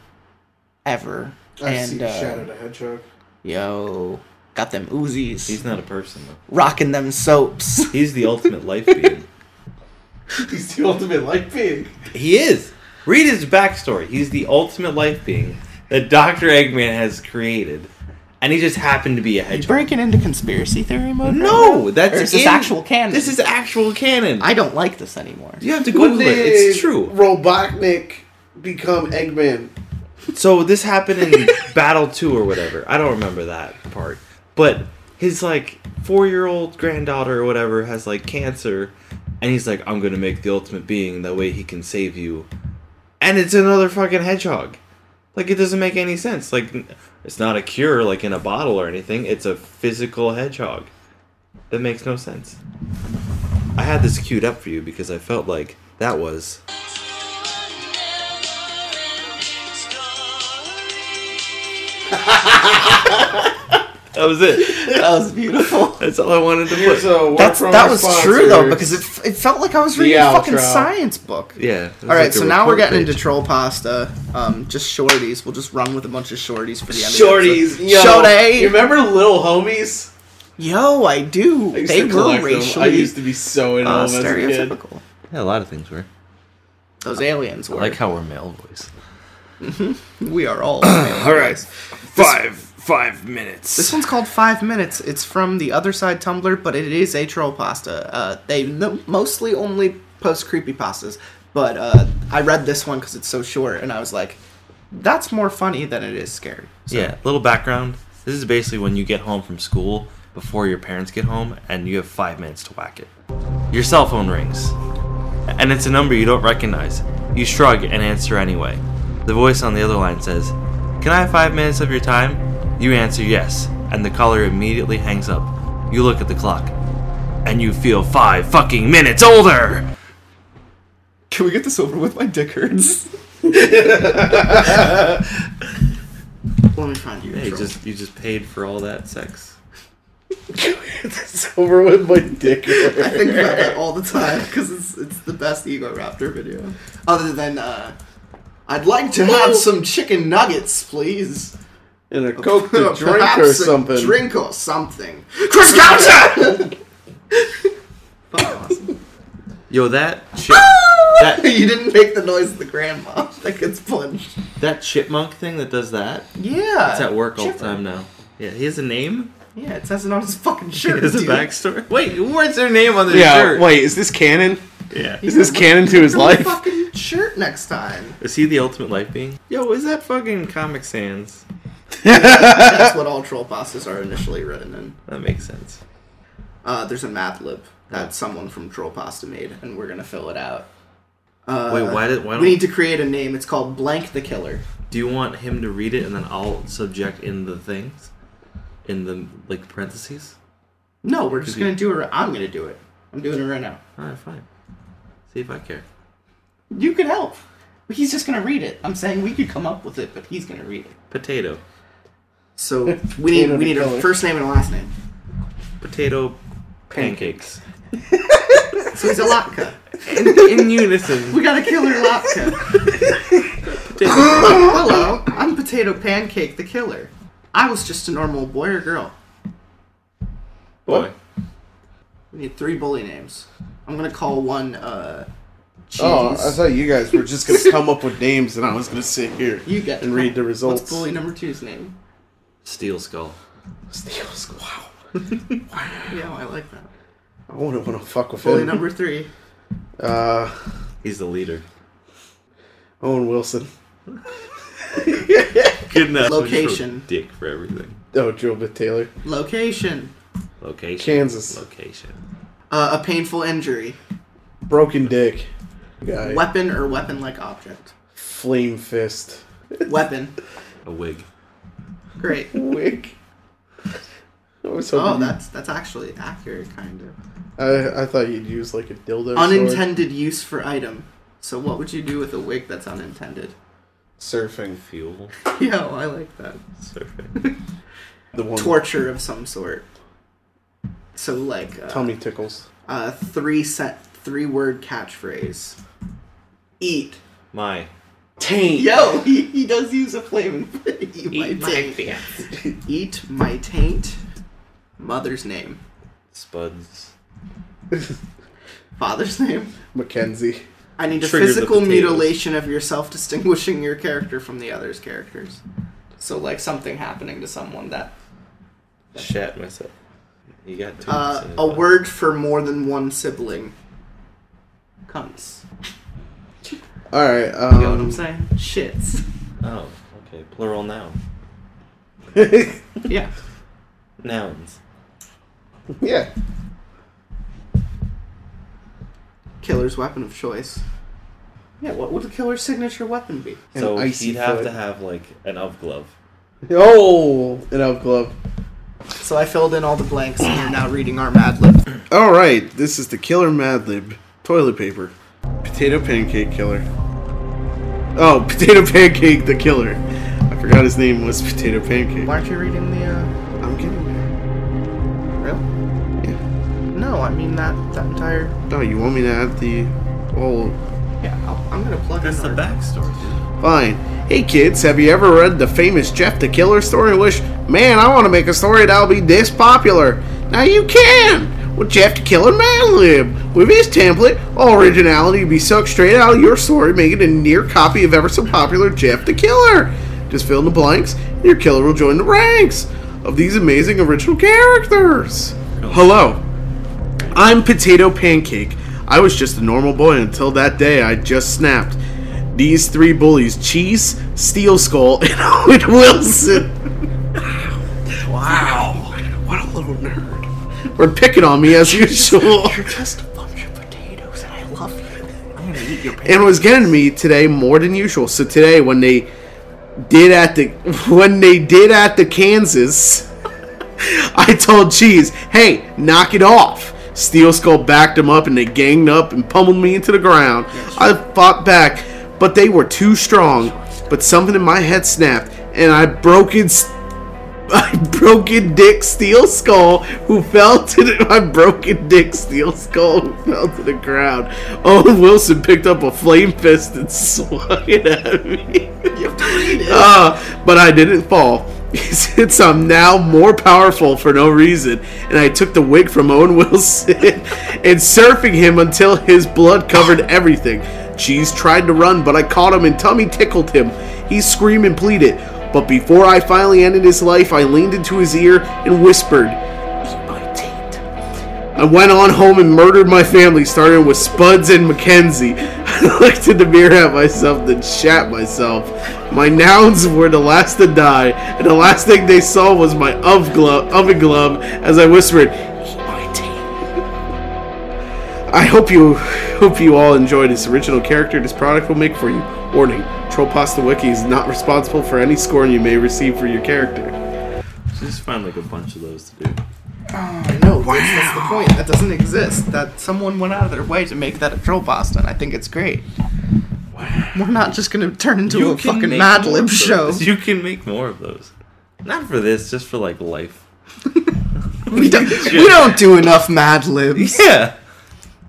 ever.
I've
and
seen
uh,
Shadow the Hedgehog.
yo, got them Uzis,
He's not a person though.
rocking them soaps. [laughs]
He's the ultimate life being. [laughs]
He's the ultimate life being.
He is. Read his backstory. He's the ultimate life being that Dr. Eggman has created. And he just happened to be a
You
hedgehog.
breaking into conspiracy theory mode? right
No,
now?
that's
Or is this
in-
actual canon.
This is actual canon.
I don't like this anymore.
you have to
When
Google it.
did
It's true.
Robotnik become Eggman?
So this happened in [laughs] Battle 2 or whatever. I don't remember that part. But his like 4-year-old granddaughter or whatever has like cancer and he's like I'm going to make the ultimate being that way he can save you. And it's another fucking hedgehog. Like it doesn't make any sense. Like it's not a cure like in a bottle or anything. It's a physical hedgehog. That makes no sense. I had this queued up for you because I felt like that was [laughs] [laughs] That was it. [laughs]
That was beautiful.
That's all I wanted to
Here's
put.
a
That's that
our
was true though because it, it felt like I was
The
reading a fucking
outro.
science book.
Yeah.
All right,
like
so now we're getting
page.
into troll pasta. Um, just shorties. We'll just run with a bunch of shorties for the end.
Shorties,
of the
yo.
Shorty.
You remember Little Homies?
Yo, I do.
I
they were
collect them.
racially
I used to be so into
uh,
them as a kid.
stereotypical.
Yeah, a lot of things were.
Those aliens
I
were.
like how we're male voice. [laughs]
we are all. [coughs] all
right. Five five minutes.
This one's called Five Minutes. It's from the other side Tumblr, but it is a troll pasta. Uh, they no, mostly only post creepy pastas, but uh, I read this one because it's so short, and I was like, "That's more funny than it is scary." So,
Yeah, little background. This is basically when you get home from school before your parents get home and you have five minutes to whack it. Your cell phone rings. And it's a number you don't recognize. You shrug and answer anyway. The voice on the other line says, Can I have five minutes of your time? You answer yes, and the caller immediately hangs up. You look at the clock. And you feel five fucking minutes older!
Can we get this over with? My dick hurts. [laughs] Let me find you.
Hey,
troll.
just you just paid for all that sex.
it's over with my dick.
I think about that all the time because it's it's the best Egoraptor video. Other than, uh, I'd like to have some chicken nuggets, please.
And a coke to [laughs] drink
Perhaps
or
a
something.
Drink or something. Chris Counter! [laughs] Fucking awesome.
Yo, that shit, ah! that [laughs]
you didn't make the noise of the grandma that gets punched.
that chipmunk thing that does that.
Yeah.
It's at work all the time now. Yeah, he has a name.
Yeah, it says it on his fucking shirt.
has a
dude.
backstory. Wait, what's their name on their
yeah,
shirt?
wait, is this canon?
Yeah.
Is this canon to his
Put on the
life?
fucking shirt next time.
Is he the ultimate life being? Yo, is that fucking Comic Sans?
That's what all troll pastas are initially written in.
That makes sense.
Uh, there's a Mad Lib that someone from Troll Pasta made, and we're gonna fill it out. Uh,
Wait, why did why
we
don't
need to create a name. It's called Blank the Killer.
do you want him to read it and then I'll subject in the things, in the like parentheses?
No, we're just gonna do it. I'm gonna do it. I'm doing it right now.
All right, fine. See if I care.
You could help. He's just gonna read it. I'm saying we could come up with it, but he's gonna read it.
Potato,
So [laughs] we need we need a first name and a last name.
potato, pancakes. [laughs]
So he's a Latke.
in, in unison.
We got a killer Latke.
Potato. [laughs]
Hello, I'm Potato Pancake the Killer. I was just a normal boy or girl.
Boy.
We need three bully names. I'm gonna call one uh
Oh, I
Jeez.
thought you guys were just gonna come up with names, and I was gonna sit here
You get
and read the results.
What's bully number two's name?
Steel Skull.
Steel Skull. Wow. [laughs]
Yeah, I like that.
I wouldn't want to fuck with
Bully
him.
number three.
Uh,
He's the leader.
Owen Wilson. [laughs]
Good enough.
Location.
Dick for everything.
Oh, Joe Bit Taylor.
Location.
Location.
Kansas.
Location.
Uh, a painful injury.
Broken Dick. Guy.
Weapon or weapon-like object.
Flame Fist.
Weapon.
A wig.
Great. [laughs]
Wig. I was
Oh, that's that's actually accurate, kind of.
I, I thought you'd use like a dildo. sword.
Unintended use for item. So what would you do with a wig that's unintended?
Surfing.
Fuel. [laughs]
Yeah, I like that.
Surfing.
The one.
Torture of some sort. So like uh,
Tummy tickles.
uh, three set three word catchphrase. Eat.
My.
Taint.
Yo, he, he does use a flame. Eat my taint. [laughs] Eat my taint. Mother's name.
Spuds. [laughs]
Father's name.
Mackenzie.
I need a
Triggered
physical mutilation of yourself, distinguishing your character from the other's characters. So, like something happening to someone that.
Shat myself. You got two.
Uh, a word for more than one sibling. Cunts.
All right.
You know what I'm
Um,
saying? Shits.
Oh, okay. Plural noun. [laughs]
Yeah.
Nouns.
yeah.
Killer's weapon of choice. Yeah, what would the killer's signature weapon be?
An
So
icy
he'd have
foot.
to have like an elf glove.
Oh, an elf glove.
So I filled in all the blanks, and you're now reading our Mad Lib.
All right. This is the Killer Mad Lib. Toilet paper. Potato pancake killer. Oh, [laughs] potato pancake the killer. I forgot his name was Potato Pancake.
Why aren't you reading the? uh...
I'm getting there.
Real?
Yeah.
No, I mean that that entire.
Oh, you want me to add the whole
Yeah, I'll, I'm gonna plug
That's the
our-
backstory.
Fine. Hey kids, have you ever read the famous Jeff the Killer story and wish, man, I want to make a story that'll be this popular? Now you can! With Jeff the Killer Mad Lib. With his template, all originality will be sucked straight out of your story, making a near copy of ever so popular Jeff the Killer. Just fill in the blanks, and your killer will join the ranks of these amazing original characters. Hello, I'm Potato Pancake. I was just a normal boy until that day I just snapped. These three bullies Cheese, Steel Skull, [laughs] and Owen Wilson. wow. Wow! What a little nerd. We're picking on me as usual.
You're just and
it was getting to me today more than usual. So today when they did at the [laughs] when they did at the Kansas, [laughs] I told Cheese, "Hey, knock it off." Steel Skull backed him up and they ganged up and pummeled me into the ground. I fought back, but they were too strong. But something in my head snapped and I broke its I broken Dick Steel Skull who fell to the I broken Dick Steel Skull who fell to the ground. Owen Wilson picked up a flame fist and [laughs] swung it at me.
You have to read it.
Ah, but I didn't fall. [laughs] Since I'm now more powerful for no reason, and I took the wig from Owen [laughs] Wilson and surfing him until his blood covered everything. Cheese tried to run, but I caught him and tummy tickled him. He screamed and pleaded, but before I finally ended his life, I leaned into his ear and whispered, Eat my taint. I went on home and murdered my family, starting with Spuds and Mackenzie. [laughs] I looked in the mirror at myself, then shat myself. My nouns were the last to die, and the last thing they saw was my oven glove, oven glove as I whispered, "Eat my taint." I hope you hope you all enjoyed this original character this product will make for you. Warning: Troll Pasta Wiki is not responsible for any scoring you may receive for your character.
Just find like a bunch of those to do.
I know. Wow. That's the point. That doesn't exist. That someone went out of their way to make that a troll pasta, and I think it's great. Wow. We're not just gonna turn into a fucking
make
Mad Lib show. [laughs]
You can make more of those. Not for this, just for like life. [laughs]
We don't, we don't do enough Mad Libs. [laughs]
Yeah.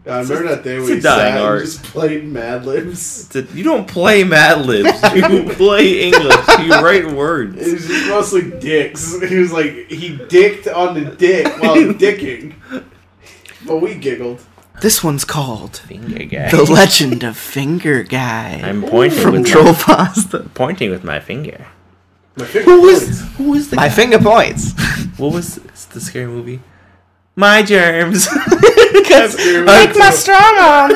I remember that day
it's a dying art.
just played Mad Libs.
A- you don't play Mad Libs. [laughs] You play English. You write words.
It was just mostly dicks. He was like he dicked on the dick while [laughs] dicking. But we giggled.
This one's called
Finger guy.
The Legend of Finger Guy.
I'm pointing
from
with
Troll
my,
Pasta.
pointing with my finger.
Who was who was the My finger points.
What was the scary movie? My germs. [laughs]
Take my strong arm.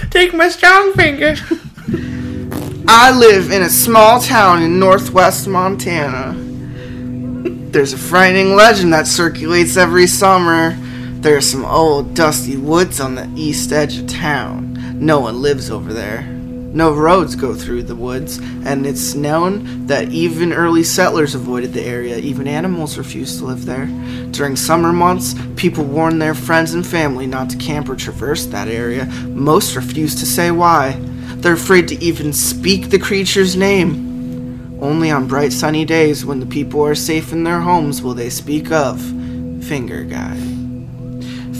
[laughs]
Take my strong finger.
I live in a small town in northwest Montana. There's a frightening legend that circulates every summer. There are some old, dusty woods on the east edge of town. No one lives over there. No roads go through the woods, and it's known that even early settlers avoided the area. Even animals refused to live there. During summer months, people warned their friends and family not to camp or traverse that area. Most refused to say why. They're afraid to even speak the creature's name. Only on bright sunny days when the people are safe in their homes will they speak of Finger Guy.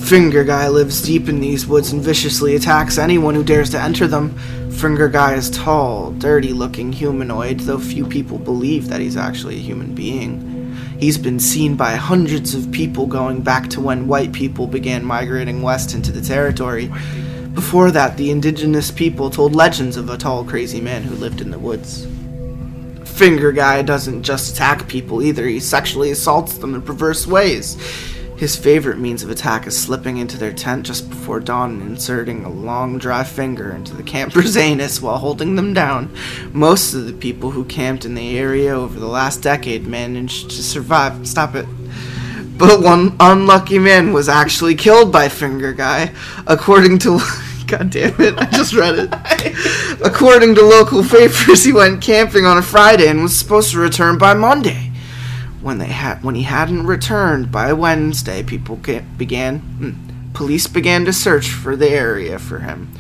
Finger Guy lives deep in these woods and viciously attacks anyone who dares to enter them. Finger Guy is tall, dirty looking humanoid, though few people believe that he's actually a human being. He's been seen by hundreds of people going back to when white people began migrating west into the territory. Before that, the indigenous people told legends of a tall, crazy man who lived in the woods. Finger Guy doesn't just attack people either, he sexually assaults them in perverse ways. His favorite means of attack is slipping into their tent just before dawn and inserting a long, dry finger into the camper's [laughs] anus while holding them down. Most of the people who camped in the area over the last decade managed to survive. Stop it. But one unlucky man was actually killed by Finger Guy, according to. [laughs] God damn it, I just read it. [laughs] according to local papers, he went camping on a Friday and was supposed to return by Monday. When they had when he hadn't returned by Wednesday, people ga- began hmm, police began to search for the area for him.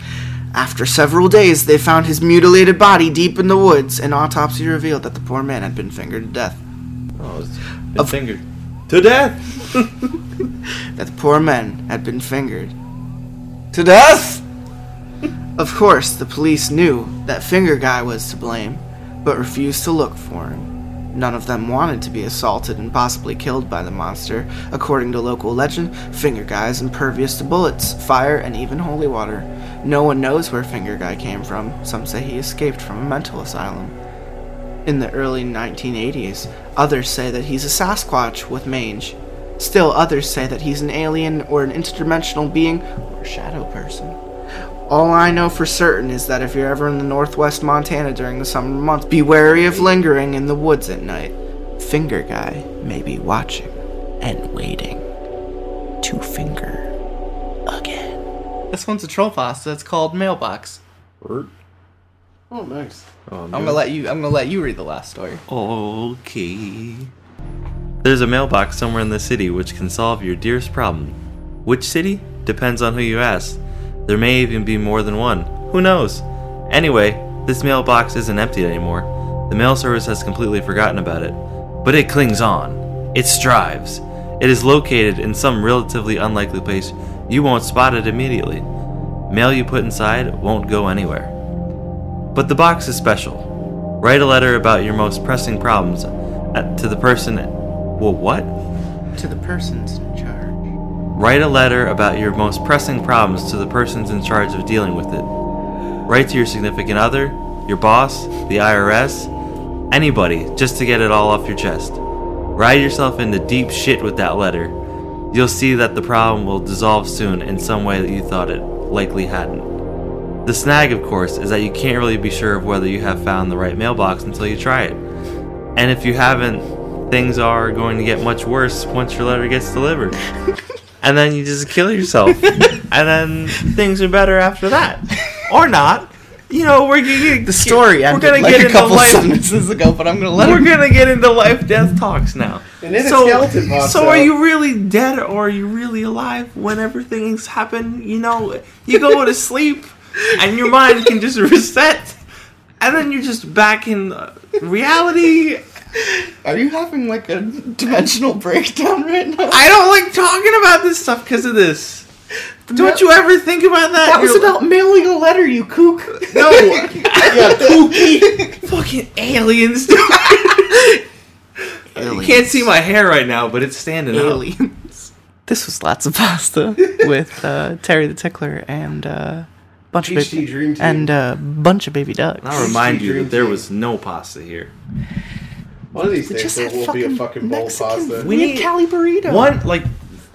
After several days, they found his mutilated body deep in the woods. An autopsy revealed that the poor man had been fingered to death.
Oh, been fingered to death. [laughs]
That the poor man had been fingered to death. Of course, the police knew that Finger Guy was to blame, but refused to look for him. None of them wanted to be assaulted and possibly killed by the monster. According to local legend, Finger Guy is impervious to bullets, fire, and even holy water. No one knows where Finger Guy came from. Some say he escaped from a mental asylum. In the early 1980s, others say that he's a Sasquatch with mange. Still, others say that he's an alien or an interdimensional being or a shadow person. All I know for certain is that if you're ever in the northwest Montana during the summer months, be wary of lingering in the woods at night. Finger Guy may be watching and waiting to finger again. This one's a troll pasta. It's called Mailbox.
Oh, nice.
Oh, I'm gonna let you. I'm gonna let you read the last story.
Okay. There's a mailbox somewhere in the city which can solve your dearest problem. Which city? Depends on who you ask. There may even be more than one. Who knows? Anyway, this mailbox isn't empty anymore. The mail service has completely forgotten about it. But it clings on. It strives. It is located in some relatively unlikely place. You won't spot it immediately. Mail you put inside won't go anywhere. But the box is special. Write a letter about your most pressing problems uh, to the person. Well, what?
To the persons in charge.
Write a letter about your most pressing problems to the persons in charge of dealing with it. Write to your significant other, your boss, the IRS, anybody, just to get it all off your chest. Ride yourself into deep shit with that letter. You'll see that the problem will dissolve soon in some way that you thought it likely hadn't. The snag, of course, is that you can't really be sure of whether you have found the right mailbox until you try it. And if you haven't, things are going to get much worse once your letter gets delivered. [laughs] and then you just kill yourself. [laughs] and then things are better after that. Or not. You know, we're gonna
The story
we're
ended
gonna
like
get
a
into
couple
life.
sentences ago, but I'm gonna let
We're
him.
gonna get into life death talks now.
And then a
so,
skeleton pops
so are you really dead or are you really alive whenever things happen? You know, you go to sleep and your mind can just [laughs] reset, and then you're just back in reality.
Are you having like a dimensional breakdown right now?
I don't like talking about this stuff because of this. Don't you ever think about that?
That was
You're-
about mailing a letter, you kook.
no [laughs]
Yeah, kooky.
fucking aliens. you can't see my hair right now, but it's standing out.
aliens. This was lots of pasta with uh, Terry the Tickler and uh, bunch of baby,
Dream
and uh, bunch of baby ducks.
I'll remind you that there was no pasta here.
One of these
We
days there will be a
fucking
fucking bowl of
Mexican
pasta.
We
We
need
need-
Cali burrito.
One like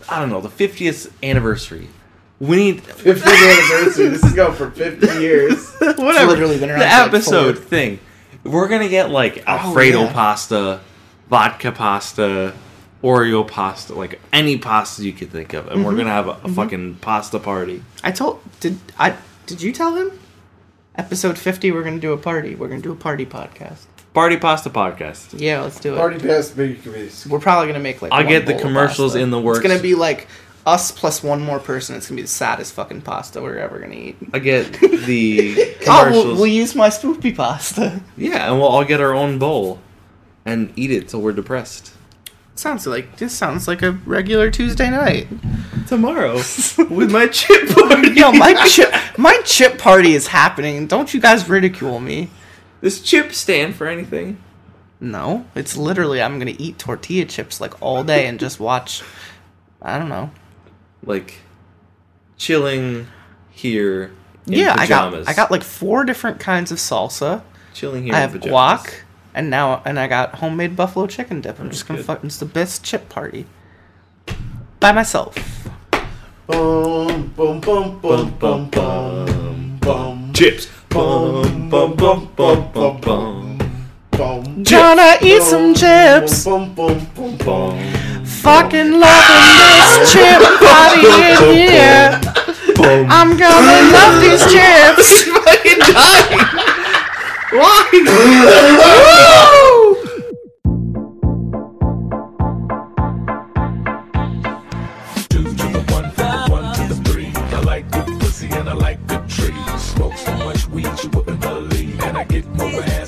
I don't know the 50th anniversary. We need
50th anniversary. This is going for 50 [laughs] years.
whatever
literally been around
the
since, like,
episode
four.
thing. We're gonna get like oh, Alfredo
yeah.
pasta, vodka pasta, Oreo pasta, like any pasta you could think of, and we're mm-hmm. gonna have a, a fucking pasta party.
I told did I did you tell him? Episode fifty, we're gonna do a party. We're gonna do a party podcast.
Party pasta podcast.
Yeah, let's do it.
Party past baby committees.
We're probably gonna make like.
I'll
one
get the
bowl of
commercials
pasta.
in the works.
It's gonna be like us plus one more person. It's gonna be the saddest fucking pasta we're ever gonna eat.
I get [laughs] the [laughs]
Oh,
commercials.
we'll, we'll use my spoopy pasta.
yeah, and we'll all get our own bowl and eat it till we're depressed.
Sounds like this sounds like a regular Tuesday night.
Tomorrow [laughs] with my chip party. [laughs]
Yo, my chip my chip party is happening. Don't you guys ridicule me?
Does chip stand for anything?
No, it's literally I'm gonna eat tortilla chips like all day and just watch. I don't know.
Like chilling here. In
yeah,
pajamas.
I got I got like four different kinds of salsa.
chilling here.
I have guac, and now and I got homemade buffalo chicken dip. I'm just gonna fucking. It's the best chip party. By myself.
Chips. Bum, bum, bum, bum, bum, bum.
Boom.
Gonna eat some chips. Fucking loving this chip party in here. I'm gonna love these chips.
fucking dying. [laughs] Why? [laughs] parade.